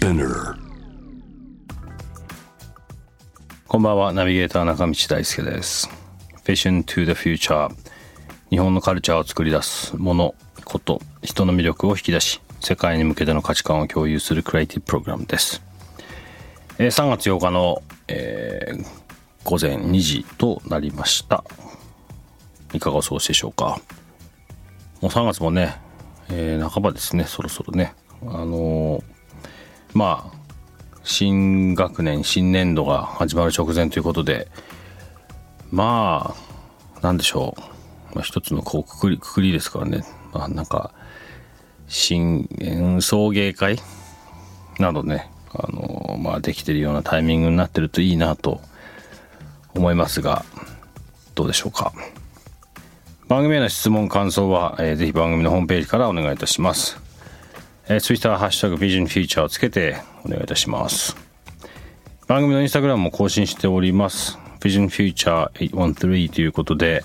Spinner. こんばんは、ナビゲーター中道大輔です。Vision to the Future 日本のカルチャーを作り出すもの、こと、人の魅力を引き出し、世界に向けての価値観を共有するクリエイティブプログラムです。え3月8日の、えー午前2時となりました。いかがお過ごしでしょうか？もう3月もね、えー半ばですね、そろそろね。あのーまあ、新学年新年度が始まる直前ということでまあなんでしょう、まあ、一つのこうくくりくくりですからね、まあ、なんか新年送迎会などねあのまあできてるようなタイミングになってるといいなと思いますがどうでしょうか。番組への質問感想は、えーぜひ番組のホームページからお願いいたします。えー、ツイッターハッシュタグビジョンフューチャーをつけてお願いいたします。番組のインスタグラムも更新しております。ビジョンフューチャー813ということで、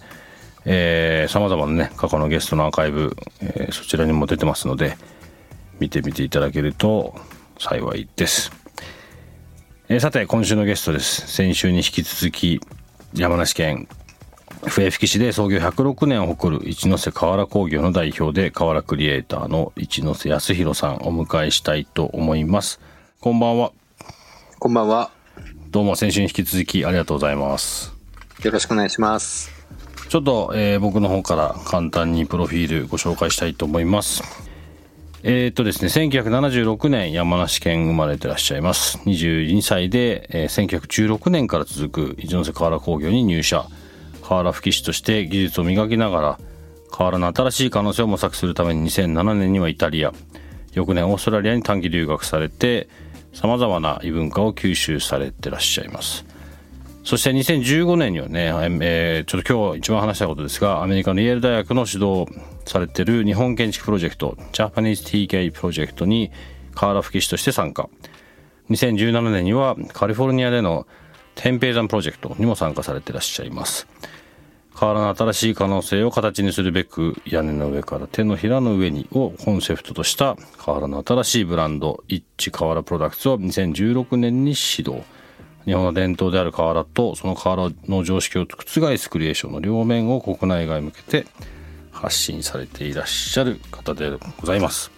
えー、様々なね、過去のゲストのアーカイブ、えーそちらにも出てますので、見てみていただけると幸いです。えーさて、今週のゲストです。先週に引き続き、山梨県笛吹市で創業106年を誇る一ノ瀬河原工業の代表で河原クリエイターの一ノ瀬康弘さんをお迎えしたいと思います。こんばんは。こんばんは。どうも先週に引き続きありがとうございます。よろしくお願いします。ちょっと、えー僕の方から簡単にプロフィールご紹介したいと思います。えーっとですね、1976年山梨県生まれてらっしゃいます。22歳で、えー1916年から続く一ノ瀬河原工業に入社。河原吹き師として技術を磨きながら、河原の新しい可能性を模索するために2007年にはイタリア、翌年オーストラリアに短期留学されて、様々な異文化を吸収されてらっしゃいます。そして2015年にはね、えーちょっと今日一番話したことですが、アメリカのイェール大学の指導されてる日本建築プロジェクト、Japanese TK プロジェクトに河原吹き師として参加。2017年にはカリフォルニアでの天平山プロジェクトにも参加されていらっしゃいます。河原の新しい可能性を形にするべく屋根の上から手のひらの上にをコンセプトとした河原の新しいブランド一致河原プロダクツを2016年に始動日本の伝統である河原とその河原の常識を覆すクリエーションの両面を国内外向けて発信されていらっしゃる方でございます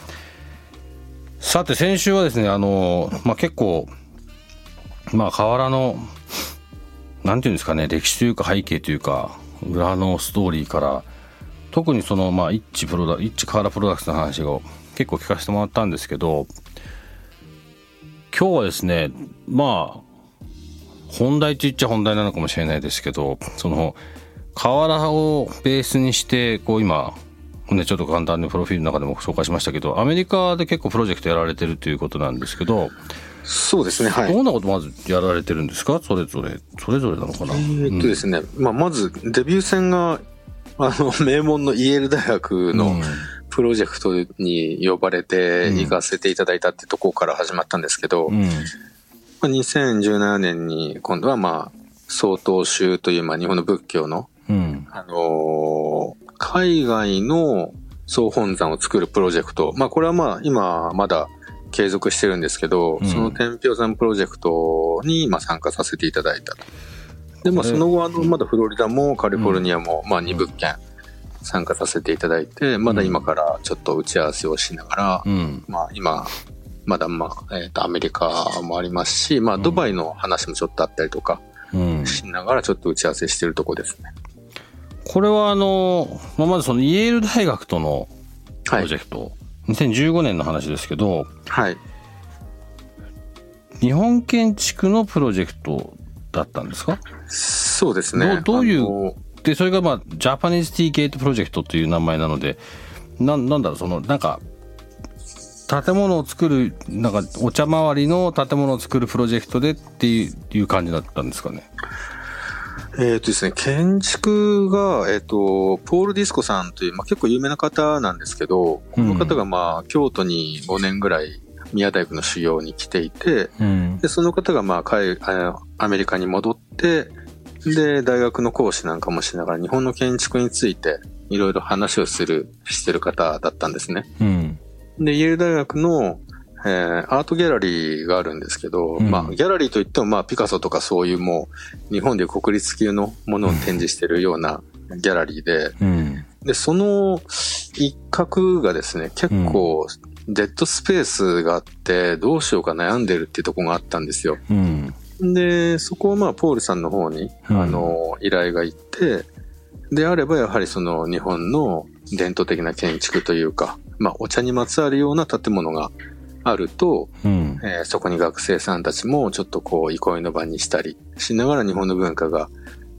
さて先週はですねあの、まあ、結構まあ河原のなんていうんですかね歴史というか背景というか裏のストーリーから特にそのまあ一致プロダ一致カーラプロダクツの話を結構聞かせてもらったんですけど今日はですねまあ本題と言っちゃ本題なのかもしれないですけどその瓦をベースにしてこう今ねちょっと簡単にプロフィールの中でも紹介しましたけどアメリカで結構プロジェクトやられてるということなんですけどそうですね、はい。どんなことまずやられてるんですか？それぞれそれぞれなのかな、えーっとですね、まあ、まずデビュー戦が、あの、名門のイェール大学のうん。プロジェクトに呼ばれて行かせていただいたってとこから始まったんですけど、うん。まあ、2017年に今度はまあ、曹洞宗というまあ日本の仏教の、うん。あのー海外の総本山を作るプロジェクト。まあこれはまあ今まだ継続してるんですけど、うんその天平山プロジェクトにまあ参加させていただいたと。で、まあその後あのまだフロリダもカリフォルニアもまあ2物件参加させていただいて、まだ今からちょっと打ち合わせをしながら、うんまあ今、まだまあ、えっ、とアメリカもありますし、まあドバイの話もちょっとあったりとかうんしながらちょっと打ち合わせしてるとこですね。これはあの、まあ、まずそのイェール大学とのプはいロジ。ェクト、2015年の話ですけどはい。日本建築のプロジェクトだったんですか？そうですね。どうどういうでそれがまあジャパニーズ T ゲートプロジェクトという名前なのでななんだろうそのなんか建物を作るなんかお茶周りの建物を作るプロジェクトでっていう感じだったんですかね？えっ、とですね、建築が、えっ、と、ポール・ディスコさんという、まあ、結構有名な方なんですけど、この方がまあ、京都に5年ぐらい宮大工の修行に来ていて、うん、でその方がまあ海アメリカに戻ってで大学の講師なんかもしながら日本の建築についていろいろ話をするしてる方だったんですね。うん、でイェール大学のえー、アートギャラリーがあるんですけど、うん、まあ、ギャラリーといっても、まあ、ピカソとかそういうもう、日本で国立級のものを展示してるようなギャラリーで、うん、で、その一角がですね、結構、デッドスペースがあって、どうしようか悩んでるっていうところがあったんですよ。うん、で、そこをまあ、ポールさんの方に、あの、依頼が行って、であればやはりその日本の伝統的な建築というか、まあ、お茶にまつわるような建物があると、うん、えー、そこに学生さんたちもちょっとこう憩いの場にしたりしながら日本の文化が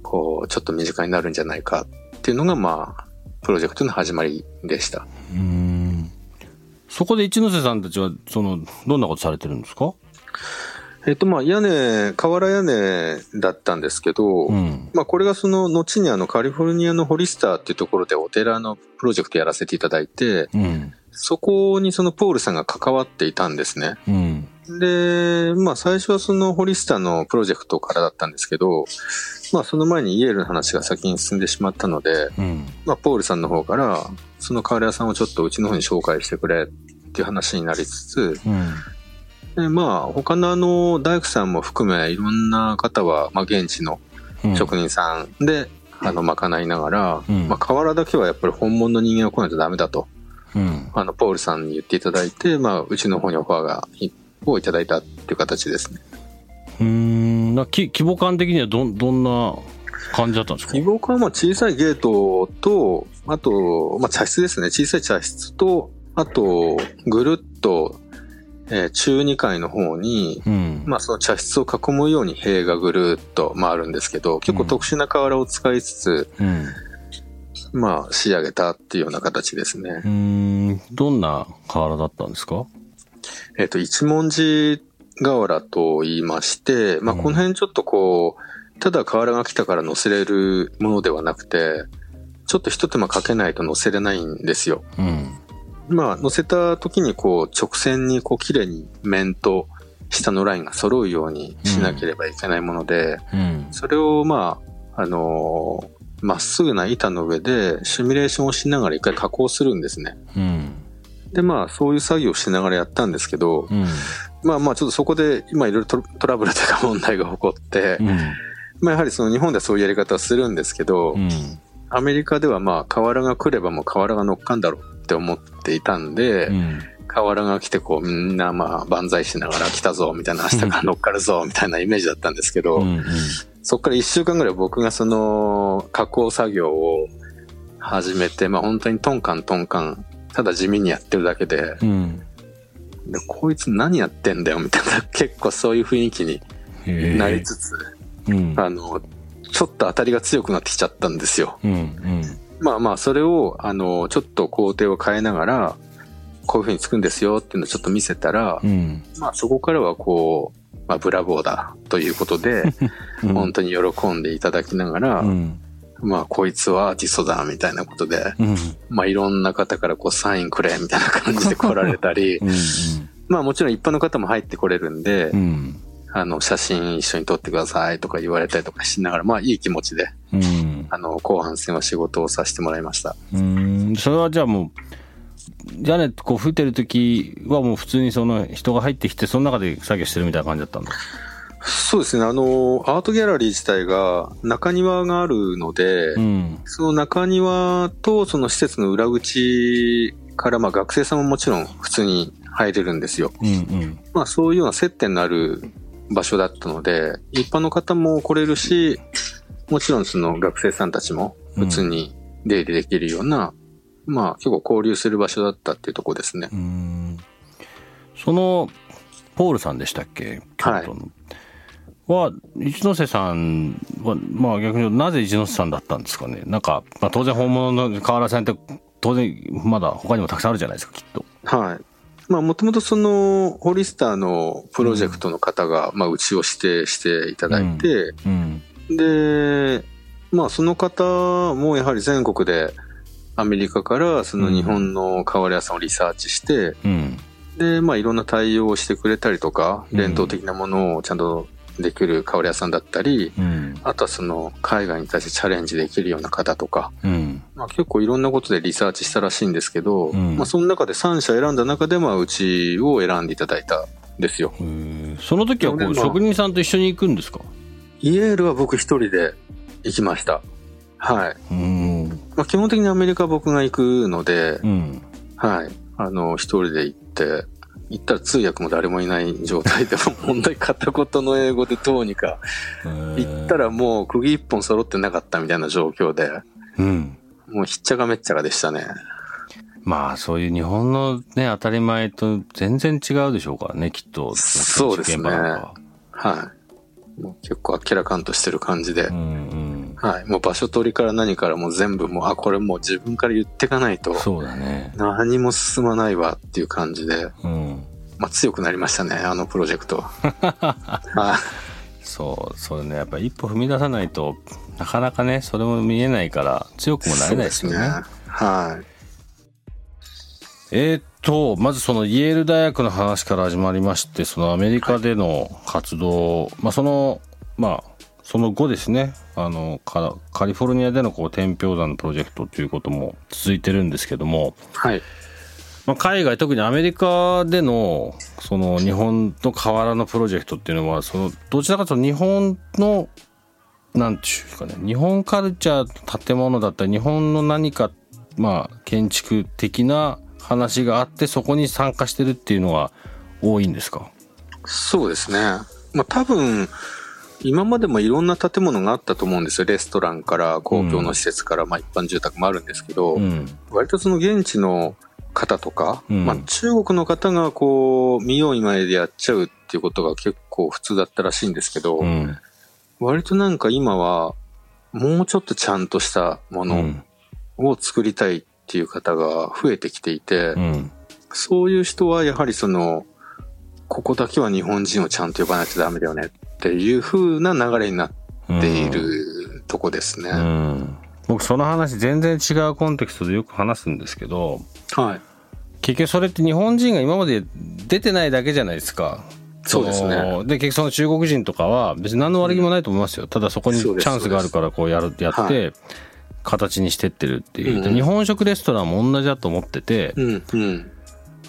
こうちょっと身近になるんじゃないかっていうのがまあプロジェクトの始まりでした。うん。そこで一ノ瀬さんたちはそのどんなことされてるんですか？えっとまあ屋根、瓦屋根だったんですけど、うん、まあこれがその後にあのカリフォルニアのホリスターっていうところでお寺のプロジェクトやらせていただいて、うん、そこにそのポールさんが関わっていたんですね。うん、で、まあ最初はそのホリスタのプロジェクトからだったんですけど、まあその前にイエールの話が先に進んでしまったので、うん、まあポールさんの方から、その瓦屋さんをちょっとうちの方に紹介してくれっていう話になりつつ、うん、でまあ他のあの大工さんも含めいろんな方は、まあ現地の職人さんで、あの、賄いながら、まあ瓦だけはやっぱり本物の人間が来ないとダメだと。うん、あの、ポールさんに言っていただいて、まあ、うちの方にオファーが、をいただいたっていう形ですね。うん、な規模感的にはど、どんな感じだったんですか？規模感はまあ小さいゲートと、あと、まあ茶室ですね。小さい茶室と、あと、ぐるっと、えー、中2階の方に、うん、まあその茶室を囲むように塀がぐるっと回るんですけど、結構特殊な瓦を使いつつ、うんまあ、仕上げたっていうような形ですね。うん。どんな瓦だったんですか？えっ、と、一文字瓦と言いまして、まあ、この辺ちょっとこう、ただ瓦が来たから乗せれるものではなくて、ちょっと一手間かけないと乗せれないんですよ。うん。まあ、乗せた時にこう、直線にこう、綺麗に面と下のラインが揃うようにしなければいけないもので、うん、それをまあ、あのーまっすぐな板の上でシミュレーションをしながら一回加工するんですね。うん、で、まあ、そういう作業をしながらやったんですけど、うん、まあまあ、ちょっとそこで今いろいろトラブルというか問題が起こって、うん、まあ、やはりその日本ではそういうやり方をするんですけど、アメリカではまあ、瓦が来ればもう瓦が乗っかんだろうって思っていたんで、瓦が来てこうみんなまあ万歳しながら来たぞみたいな明日から乗っかるぞみたいなイメージだったんですけど、うんうん、そっから一週間ぐらい僕がその加工作業を始めて、まあ本当にトンカントンカン、ただ地味にやってるだけで、うん、でこいつ何やってんだよみたいな結構そういう雰囲気になりつつ、うん、あの、ちょっと当たりが強くなってきちゃったんですよ。うんうん、まあまあそれを、あの、ちょっと工程を変えながら、こういう風につくんですよっていうのをちょっと見せたら、うん、まあそこからはこう、まあ、ブラボーだということで、うん、本当に喜んでいただきながら、うん、まあ、こいつはアーティストだ、みたいなことで、うん、まあ、いろんな方からこう、サインくれ、みたいな感じで来られたり、うんうん、まあ、もちろん一般の方も入ってこれるんで、あの、写真一緒に撮ってくださいとか言われたりとかしながら、まあ、いい気持ちで、あの、後半戦は仕事をさせてもらいました。うん、それはじゃあもう、屋根こう吹いてる時はもう普通にその人が入ってきて、その中で作業してるみたいな感じだったんだそうですね。あの、アートギャラリー自体が中庭があるので、うん、その中庭とその施設の裏口からまあ学生さんももちろん普通に入れるんですよ。うんうん、まあそういうような接点のある場所だったので、一般の方も来れるし、もちろんその学生さんたちも普通に出入りできるようなまあ結構交流する場所だったっていうとこですね。その、ポールさんでしたっけ？京都の。はい、は、一ノ瀬さんは、まあ逆になぜ一ノ瀬さんだったんですかね？なんか、まあ当然本物の河原さんって当然まだ他にもたくさんあるじゃないですか、きっと。はい。まあ、もともとその、ホリスターのプロジェクトの方が、まあ、うちを指定していただいて、うんで、まあ、その方もやはり全国で、アメリカからその日本の瓦屋さんをリサーチして、うん。で、まあ、いろんな対応をしてくれたりとか、うん。伝統的なものをちゃんとできる瓦屋さんだったり、うん。あとはその、海外に対してチャレンジできるような方とか、うん。まあ、結構いろんなことでリサーチしたらしいんですけど、うん。まあ、その中で3社選んだ中で、まあ、うちを選んでいただいたんですよ。その時はこう職人さんと一緒に行くんですか？イエールは僕一人で行きました。はい。うんまあ、基本的にアメリカは僕が行くのでう、ん。はい。あの、一人で行って、行ったら通訳も誰もいない状態でも、本当に片言の英語でどうにか、行ったらもう釘一本揃ってなかったみたいな状況で、うん。もうひっちゃかめっちゃかでしたね。まあそういう日本のね当たり前と全然違うでしょうからねきっと。そうですね。は。い。もう結構明らかんとしてる感じで。う、んはい。もう場所取りから何からもう全部もう、あ、これもう自分から言ってかないとうん、そうだね何も進まないわっていう感じで、うんまあ強くなりましたね、あのプロジェクト。はい。そうそれねやっぱ一歩踏み出さないとなかなかねそれも見えないから強くもなれないですよねねはい。えーっとまずそのイェール大学の話から始まりましてそのアメリカでの活動、まあそのまあその後ですねあのカカリフォルニアでのこう天平山のプロジェクトということも続いてるんですけども、はい。まあ、海外特にアメリカでのその日本の河原のプロジェクトっていうのはそのどちらかというと日本のなんていうかね日本カルチャー建物だったり日本の何かまあ建築的な話があってそこに参加してるっていうのが多いんですか？そうですね。まあ多分、今までもいろんな建物があったと思うんですよ。レストランから公共の施設から、まあ一般住宅もあるんですけど、うん。割とその現地の方とか、うん。まあ中国の方がこう、見よう見まねでやっちゃうっていうことが結構普通だったらしいんですけど、うん。割となんか今は、もうちょっとちゃんとしたものうん。を作りたいっていう方が増えてきていて、うん。そういう人はやはりその、ここだけは日本人をちゃんと呼ばないとダメだよねっていう風な流れになっているとこですね。うん僕その話全然違うコンテクストでよく話すんですけどはい。結局それって日本人が今まで出てないだけじゃないですか。そうですねので、結局その中国人とかは別に何の悪気もないと思いますよ。ただそこにチャンスがあるからこうやる、やっはて、形にしてってるっていう。でうん日本食レストランも同じだと思ってて、うん、うん。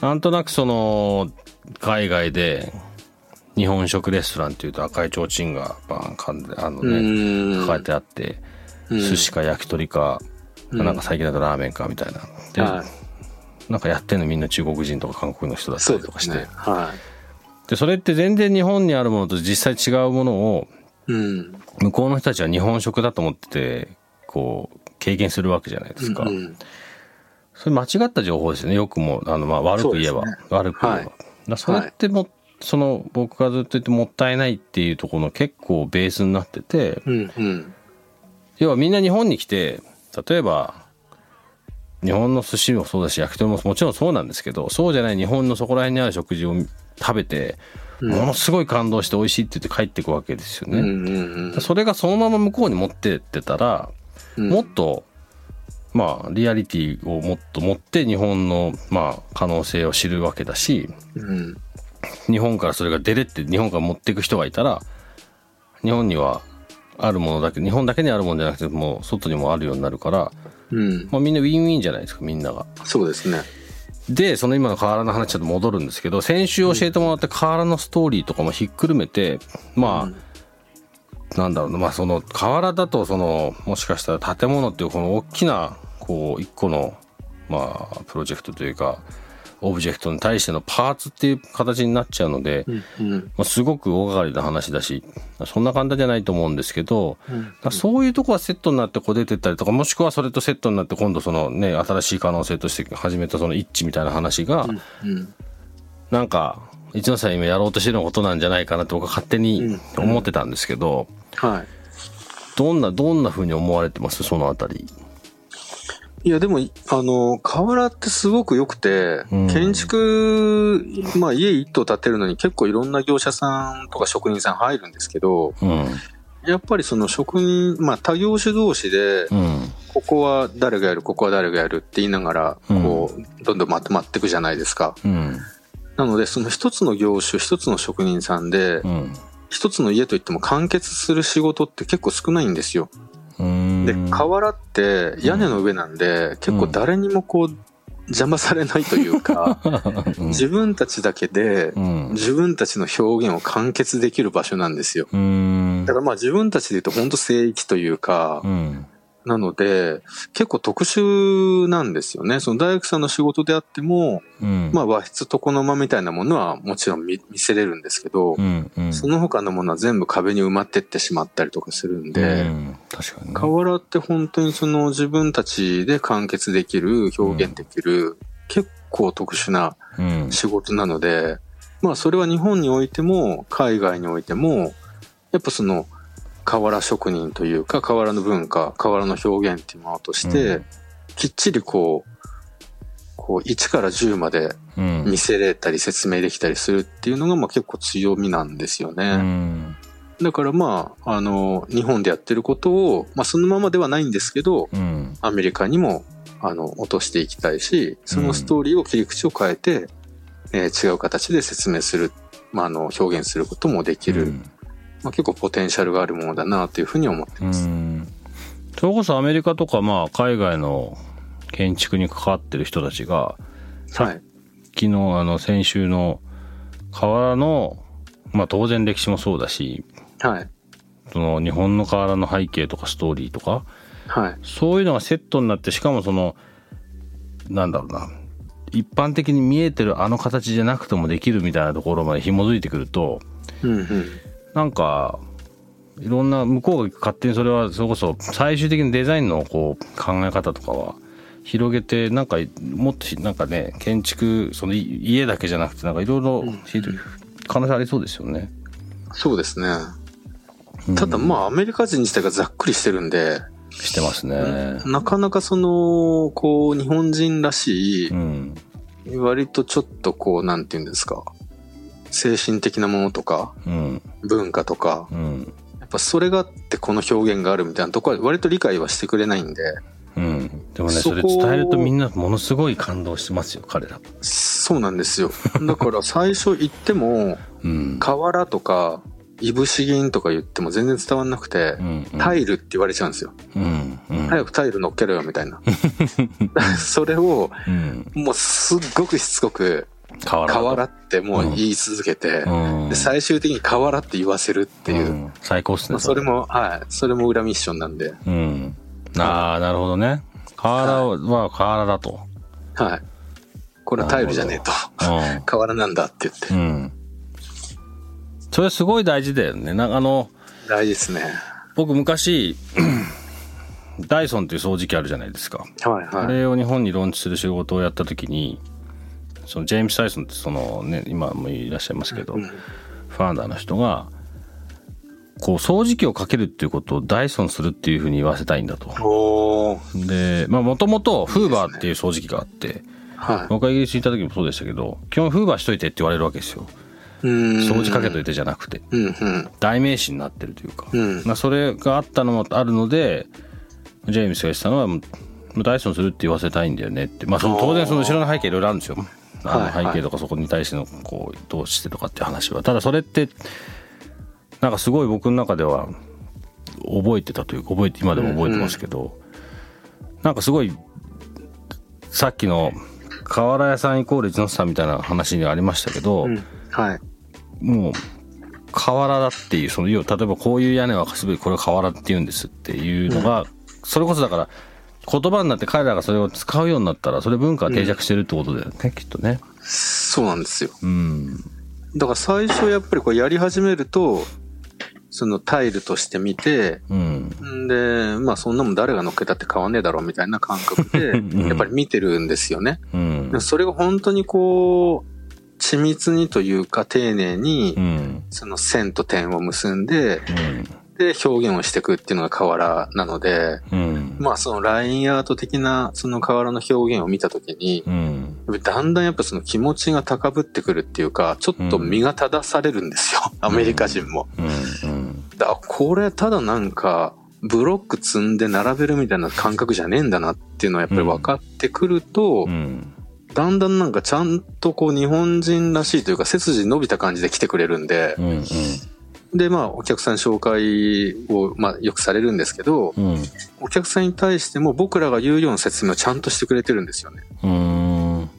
なんとなくその、海外で日本食レストランっていうと赤い提灯がバーンかんで、あのうね。抱えてあって、うん寿司か焼き鳥か、うんなんか最近だとラーメンかみたいな。で、はい。なんかやってんのみんな中国人とか韓国の人だったりとかして。ね。はで、それって全然日本にあるものと実際違うものを、い。うん。向こうの人たちは日本食だと思ってて、こう、経験するわけじゃないですか。うんそれ間違った情報ですよね。よくも、あの、まあ、悪く言えば。そうです悪く言えば。はいそれっても、その、僕がずっと言ってもったいないっていうところの結構ベースになってて、うん。うん。要はみんな日本に来て、例えば、日本の寿司もそうだし、焼き鳥ももちろんそうなんですけど、そうじゃない日本のそこら辺にある食事を食べて、ものすごい感動して美味しいって言って帰っていくわけですよね。うん。うん。それがそのまま向こうに持ってってたら、うんもっと、まあ、リアリティをもっと持って日本の、まあ、可能性を知るわけだし、うん。日本からそれが出れって日本から持っていく人がいたら、日本にはあるものだけ、日本だけにあるものじゃなくて、もう外にもあるようになるから、うん。まあみんなウィンウィンじゃないですか、みんなが。そうですね。で、その今の河原の話ちょっと戻るんですけど、先週教えてもらった河原のストーリーとかもひっくるめて、まあ、なんだろうな、まあその河原だとその、もしかしたら建物っていうこの大きな、こう、一個の、まあ、プロジェクトというか、オブジェクトに対してのパーツっていう形になっちゃうので、うん。うん。まあ、すごく大掛かりな話だし、そんな簡単じゃないと思うんですけど、うんそういうとこはセットになってこう出てったりとか、もしくはそれとセットになって今度そのね、新しい可能性として始めたその一致みたいな話が、うん。なんか、一ノ瀬今やろうとしてることなんじゃないかなって僕は勝手に思ってたんですけど、はい。どんな、どんな風に思われてます？そのあたり。いや、でも、あの、瓦ってすごく良くて、うん建築、まあ家一棟建てるのに結構いろんな業者さんとか職人さん入るんですけど、うん。やっぱりその職人、まあ他業種同士で、うん。ここは誰がやる、ここは誰がやるって言いながら、うんこう、どんどんまとまっていくじゃないですか。うん。なので、その一つの業種、一つの職人さんでう、ん。一つの家といっても完結する仕事って結構少ないんですよ。うん。で、瓦って屋根の上なんで、結構誰にもこう、邪魔されないというか、うん自分たちだけでう、ん。自分たちの表現を完結できる場所なんですよ。うんだからまあ自分たちで言うと本当聖域というかう、ん。なので、結構特殊なんですよね。その大工さんの仕事であっても、うん。まあ和室床の間みたいなものはもちろん見見せれるんですけどう、ん。うん。その他のものは全部壁に埋まってってしまったりとかするんうで、ん、確かにね。瓦って本当にその自分たちで完結できる、表現できる、結構特殊なうん。仕事なので、まあそれは日本においても、海外においても、やっぱその、瓦職人というか、瓦の文化、瓦の表現っていうものとして、うんきっちりこう、こう1から10までうん。見せれたり説明できたりするっていうのがまあ結構強みなんですようね。ん。だからまあ、あの、日本でやってることを、まあそのままではないんですけど、うん。アメリカにも、あの、落としていきたいし、そのストーリーを切り口を変えて、えー違う形で説明する、まあ、あの、表現することもできる、まあ、結構ポテンシャルがあるものだなというふうに思ってうます。ん。それこそアメリカとか、まあ、海外の建築に関わってる人たちが、はい。昨日、あの、先週の瓦の、まあ、当然歴史もそうだし、はい。その日本の瓦の背景とかストーリーとか、はい。そういうのがセットになって、しかもその、なんだろうな、一般的に見えてるあの形じゃなくてもできるみたいなところまで紐づいてくると、うんうん。なんか、いろんな、向こうが勝手にそれは、それこそ最終的にデザインのこう考え方とかは、広げて、なんか、もっとし、なんかね、建築、そのい家だけじゃなくて、なんかいろいろ、可能性ありそうですよね。そうですね。うんただまあ、アメリカ人自体がざっくりしてるんで、してますね。なかなかその、こう、日本人らしい、うん。割とちょっとこう、なんていうんですか、精神的なものとか、うん。文化とか、うん。やっぱそれがあってこの表現があるみたいなところは割と理解はしてくれないんで、うん。でもね、それ伝えるとみんなものすごい感動してますよ、彼ら。そうなんですよ。だから最初言っても、うん。瓦とか、いぶし銀とか言っても全然伝わんなくてう、ん。タイルって言われちゃうんですよ。うん。うん。早くタイル乗っけろよみたいな。それを、うん。もうすっごくしつこく、瓦だと。瓦ってもう言い続けて、うん。で最終的に瓦って言わせるっていう。ん最高っすね。まあそれも、はい。それも裏ミッションなんで。うん。ああ、なるほどね。瓦は瓦だと。はい。これはタイルじゃねえと。う瓦 なんだって言って。ん。うん。それすごい大事だよね。なんかあの、大事ですね。僕昔、ダイソンっていう掃除機あるじゃないですか。はいはい。あれを日本にローンチする仕事をやった時に、そのジェームス・ダイソンってそのね、今もいらっしゃいますけど、うんファウンダーの人が、こう掃除機をかけるっていうことをダイソンするっていうふうに言わせたいんだと。で、まあもともとフーバーっていう掃除機があって、はい。僕がイギリスにいた時もそうでしたけど、基本フーバーしといてって言われるわけですよ。掃掃除かけといてじゃなくて。うんうん。代名詞になってるというか。うんまあそれがあったのもあるので、ジェームスが言ってたのは、ダイソンするって言わせたいんだよねって。まあその当然その後ろの背景いろいろあるんですよ。あの背景とかそこに対してのこうどうしてとかっていう話は。ただそれって、なんかすごい僕の中では覚えてたというか、覚えて、今でも覚えてますけど、なんかすごい、さっきの瓦屋さんイコール一ノ瀬さんみたいな話にありましたけど、うん。はい。もう瓦だっていうその要は例えばこういう屋根は全てこれは瓦って言うんですっていうのが、それこそだから言葉になって彼らがそれを使うようになったらそれ文化が定着してるってことだよね、きっとね。そうなんですよ。うん。だから最初やっぱりこうやり始めると、そのタイルとして見て、うん。んで、まあそんなもん誰が乗っけたって変わんねえだろうみたいな感覚 うんで、やっぱり見てるんですよね。うんで。それが本当にこう、緻密にというか丁寧にう、ん。その線と点を結んで、で表現をしていくっていうのが河原なので、うん。まあそのラインアート的なその河原の表現を見たときに、うん。だんだんやっぱその気持ちが高ぶってくるっていうか、ちょっと身が正されるんですよ。アメリカ人も。うん。うん。だこれただなんか、ブロック積んで並べるみたいな感覚じゃねえんだなっていうのはやっぱり分かってくると、うん。だんだんなんかちゃんとこう日本人らしいというか背筋伸びた感じで来てくれるんで、うん。でまあお客さん紹介をまあよくされるんですけど、うん。お客さんに対しても僕らが言うような説明をちゃんとしてくれてるんですよね。うん。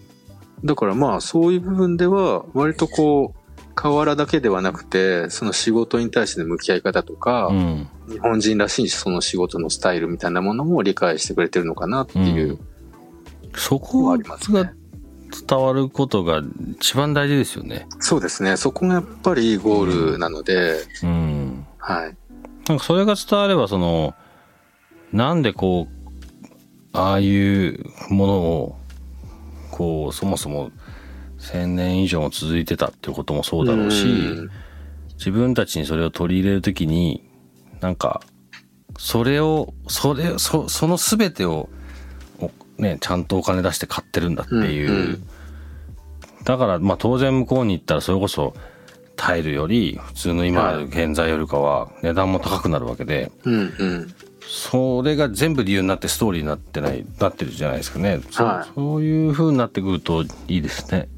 だからまあそういう部分では割とこう、河原だけではなくて、その仕事に対しての向き合い方とか、うん。日本人らしいその仕事のスタイルみたいなものも理解してくれてるのかなっていうそのはこありますがね。伝わることが一番大事ですよね。そうですね。そこがやっぱりゴールなので、うん。はい。なんかそれが伝われば、その、なんでこう、ああいうものを、こう、そもそも1000年以上も続いてたっていうこともそうだろうし、ん自分たちにそれを取り入れるときに、なんか、それを、それ、そ、その全てを、おね、ちゃんとお金出して買ってるんだっていう。うんうんだから、まあ当然向こうに行ったらそれこそ、タイルより、普通の今ある現在よりかは値段も高くなるわけで、うんうん。それが全部理由になってストーリーになってない、なってるじゃないですかね。そはいそういう風になってくるといいですね。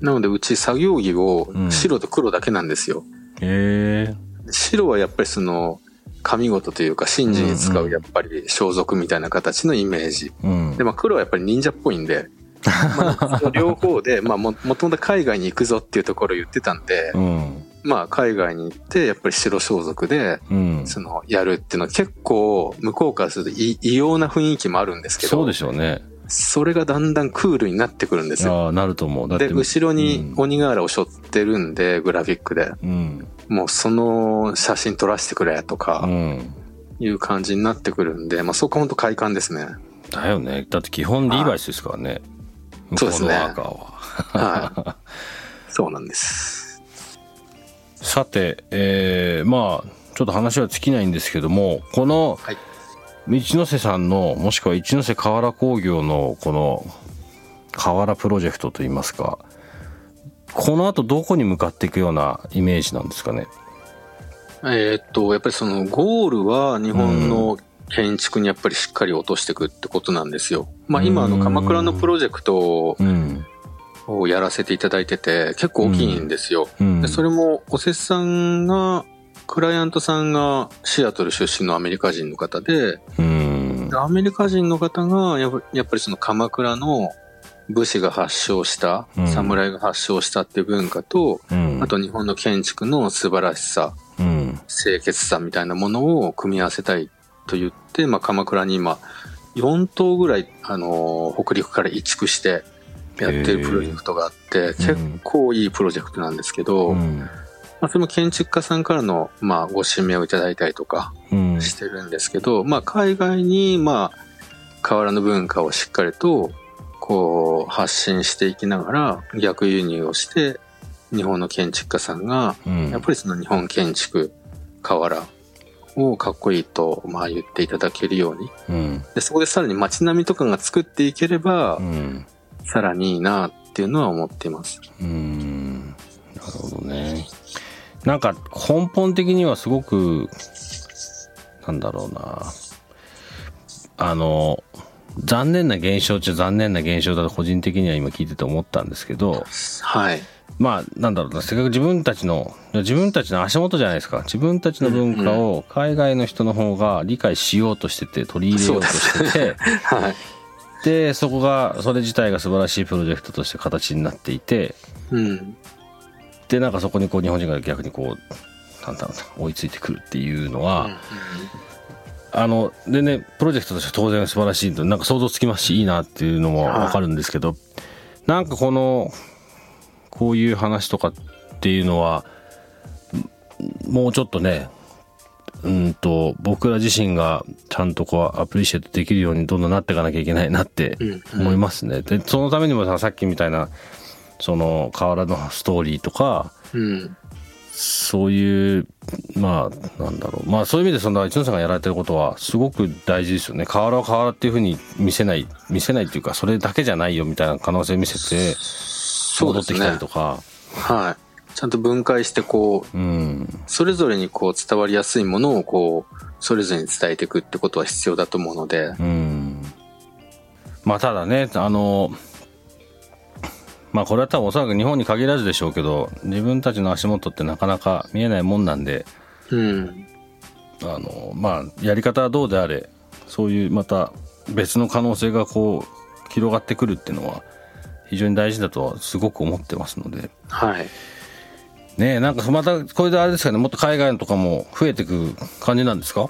なのでうち作業着をうん白と黒だけなんですよ。へえ。白はやっぱりその、神事というか神事に使うやっぱり装束みたいな形のイメージ。うんで、。まあ黒はやっぱり忍者っぽいんで、まあ、両方で、まあも、もともと海外に行くぞっていうところを言ってたんで、うん。まあ海外に行って、やっぱり白装束で、うん。その、やるっていうのは結構、向こうからすると異異様な雰囲気もあるんですけど、そうでしょうね。それがだんだんクールになってくるんですよ。ああ、なると思う。で、後ろにうん鬼瓦を背負ってるんで、グラフィックで。うん。もうその写真撮らせてくれとうか、ん。いう感じになってくるんで、まあそこは本当快感ですね。だよね。だって基本リーバイスですからね。そうですねワーカーは。はい。そうなんです。さて、えー、まあ、ちょっと話は尽きないんですけども、このはい、一ノ瀬さんの、もしくは一ノ瀬河原工業のこの、河原プロジェクトといいますか、この後どこに向かっていくようなイメージなんですかね？えーっと、やっぱりそのゴールは日本の建築にやっぱりしっかり落としていくってことなんですよ。まあ今あの鎌倉のプロジェクトうん。をやらせていただいてて結構大きいんですよ。うん。でそれもおせさんが、クライアントさんがシアトル出身のアメリカ人の方で、うんで。アメリカ人の方がやっぱやっぱりその鎌倉の武士が発祥した、うん侍が発祥したっていう文化と、うん。あと日本の建築の素晴らしさ、うん。清潔さみたいなものを組み合わせたいと言って、まあ、鎌倉に今、4棟ぐらい、あのー北陸から移築してやってるプロジェクトがあって、結構いいプロジェクトなんですけど、うん。まあ、それも建築家さんからの、まあ、ご指名をいただいたりとかうん。してるんですけど、まあ、海外に、まあ、河原の文化をしっかりと、こう、発信していきながら、逆輸入をして、日本の建築家さんが、うん。やっぱりその日本建築、瓦をかっこいいと、まあ言っていただけるように。うん。で、そこでさらに街並みとかが作っていければう、ん。さらにいいなっていうのは思っています。うん。なるほどね。なんか根本的にはすごく、なんだろうな。あの、残念な現象っちゃ残念な現象だと個人的には今聞いてて思ったんですけど、はい。まあなんだろうな、せっかく自分たちの、自分たちの足元じゃないですか。自分たちの文化を海外の人の方が理解しようとしてて、取り入れようとしてて、はい。で、そこが、それ自体が素晴らしいプロジェクトとして形になっていて、うん。で、なんかそこにこう日本人が逆にこう、なんだろうな、追いついてくるっていうのは、あの、でね、プロジェクトとして当然素晴らしいと、なんか想像つきますし、いいなっていうのもわかるんですけど、なんかこの、こういう話とかっていうのは、んもうちょっとね、うんと、僕ら自身がちゃんとこう、アプリシエイトできるようにどんどんなっていかなきゃいけないなってうん。思いますね。で、そのためにもさ、さっきみたいな、その、河原のストーリーとか、うん。そういうまあなんだろう。まあそういう意味でその一ノさんがやられてることはすごく大事ですよね。瓦は瓦っていうふうに見せない見せないっていうかそれだけじゃないよみたいな可能性見せて戻ってきたりとか、ね、はい。ちゃんと分解してこう、うん、それぞれにこう伝わりやすいものをこうそれぞれに伝えていくってことは必要だと思うので、うん、まあただねあのまあこれは多分おそらく日本に限らずでしょうけど自分たちの足元ってなかなか見えないもんなんで、うん、あのまあやり方はどうであれそういうまた別の可能性がこう広がってくるっていうのは非常に大事だとはすごく思ってますので。はい。ねなんかまたこれであれですかねもっと海外とかも増えていく感じなんですか？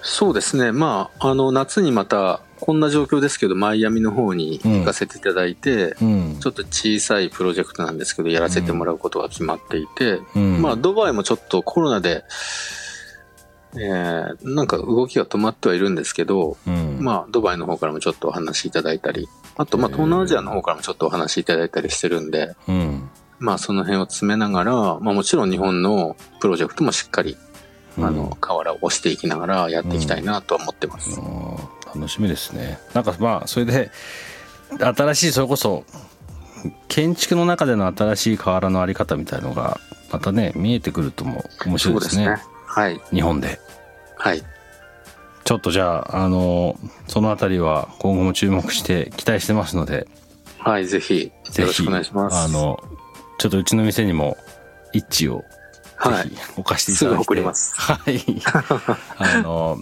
そうですね。まああの夏にまたこんな状況ですけど、マイアミの方に行かせていただいて、うん、ちょっと小さいプロジェクトなんですけど、やらせてもらうことが決まっていて、うん、まあ、ドバイもちょっとコロナで、えー、なんか動きが止まってはいるんですけど、うん、まあ、ドバイの方からもちょっとお話しいただいたり、あと、まあ、東南アジアの方からもちょっとお話しいただいたりしてるんで、まあ、その辺を詰めながら、まあ、もちろん日本のプロジェクトもしっかり、あの、瓦を押していきながらやっていきたいなとは思ってます。楽しみですね。なんかまあそれで新しいそれこそ建築の中での新しい瓦のあり方みたいのがまたね見えてくるとも面白いですね、ね、はい。日本で。はい。ちょっとじゃああのその辺りは今後も注目して期待してますので。はいぜひよろしくお願いします。あのちょっとうちの店にも一致をはい、お貸していただいて。すぐ送ります。はい。あの、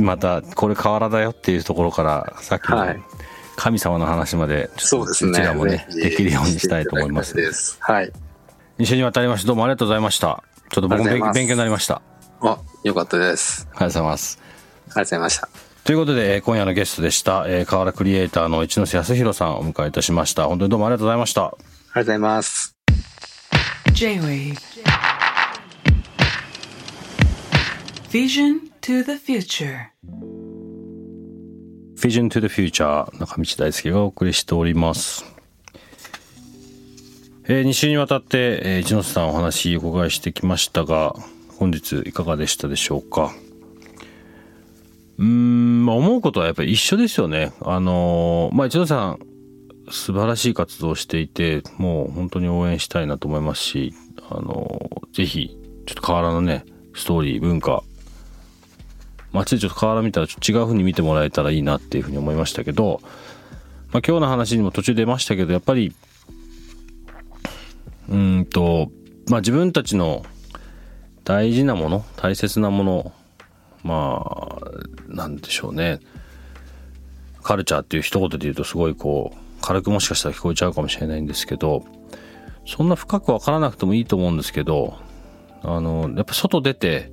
また、これ瓦だよっていうところから、さっきの神様の話まで、そうですね。うちらもね、できるようにしたいと思います。はい。2週にわたりまして、どうもありがとうございました。ちょっと僕も勉強になりました。あ、よかったです。ありがとうございます。ありがとうございました。ということで、今夜のゲストでした、えー、河原クリエイターの一ノ瀬康弘さんをお迎えいたしました。本当にどうもありがとうございました。ありがとうございます。J-Wave Vision to the Future Vision to the Future 中道大輔がお送りしております。えー、2週にわたって、えー、一ノ瀬さんお話お伺いしてきましたが、本日いかがでしたでしょうか？うん、まあ、思うことはやっぱり一緒ですよね。あのー、まあ、一ノ瀬さん、素晴らしい活動をしていて、もう本当に応援したいなと思いますし、あのー、ぜひ、ちょっと河原のね、ストーリー、文化、街でちょっと瓦見たらちょっと違う風に見てもらえたらいいなっていうふうに思いましたけど、まあ、今日の話にも途中出ましたけどやっぱりうんとまあ自分たちの大事なもの大切なものまあなんでしょうね。カルチャーっていう一言で言うとすごいこう軽くもしかしたら聞こえちゃうかもしれないんですけどそんな深く分からなくてもいいと思うんですけどあのやっぱ外出て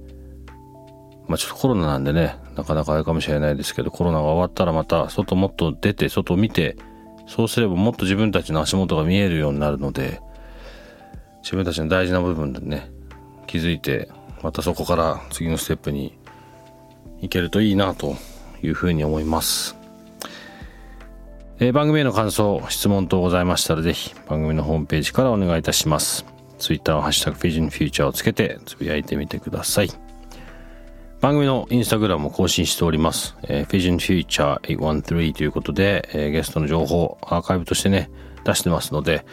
まあちょっとコロナなんでね、なかなかあれかもしれないですけど、コロナが終わったらまた外もっと出て、外を見て、そうすればもっと自分たちの足元が見えるようになるので、自分たちの大事な部分でね、気づいて、またそこから次のステップに行けるといいなというふうに思います。えー、番組への感想、質問等ございましたら、ぜひ番組のホームページからお願いいたします。Twitter はハッシュタグフィジンフューチャーをつけてつぶやいてみてください。番組のインスタグラムも更新しております。えー、Vision Future 813ということで、えー、ゲストの情報、アーカイブとしてね、出してますので、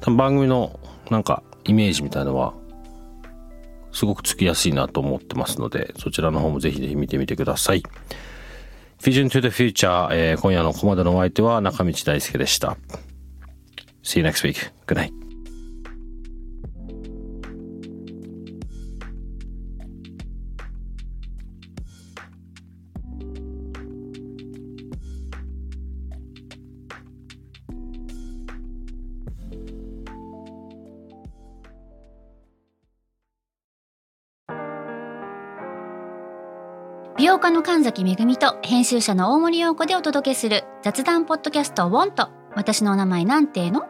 多分番組のなんかイメージみたいのは、すごくつきやすいなと思ってますので、そちらの方もぜひぜひ見てみてください。Vision to the Future、えー、今夜のここまでのお相手は中道大輔でした。See you next week. Good night. 容家の神崎恵と編集者の大森洋子でお届けする雑談ポッドキャスト「ウォンと私のお名前なんての?」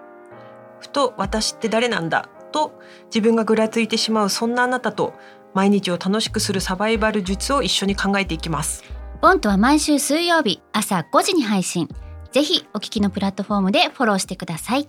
ふと私って誰なんだ？と自分がぐらついてしまうそんなあなたと毎日を楽しくするサバイバル術を一緒に考えていきます。ボンとは毎週水曜日朝5時に配信。ぜひお聞きのプラットフォームでフォローしてください。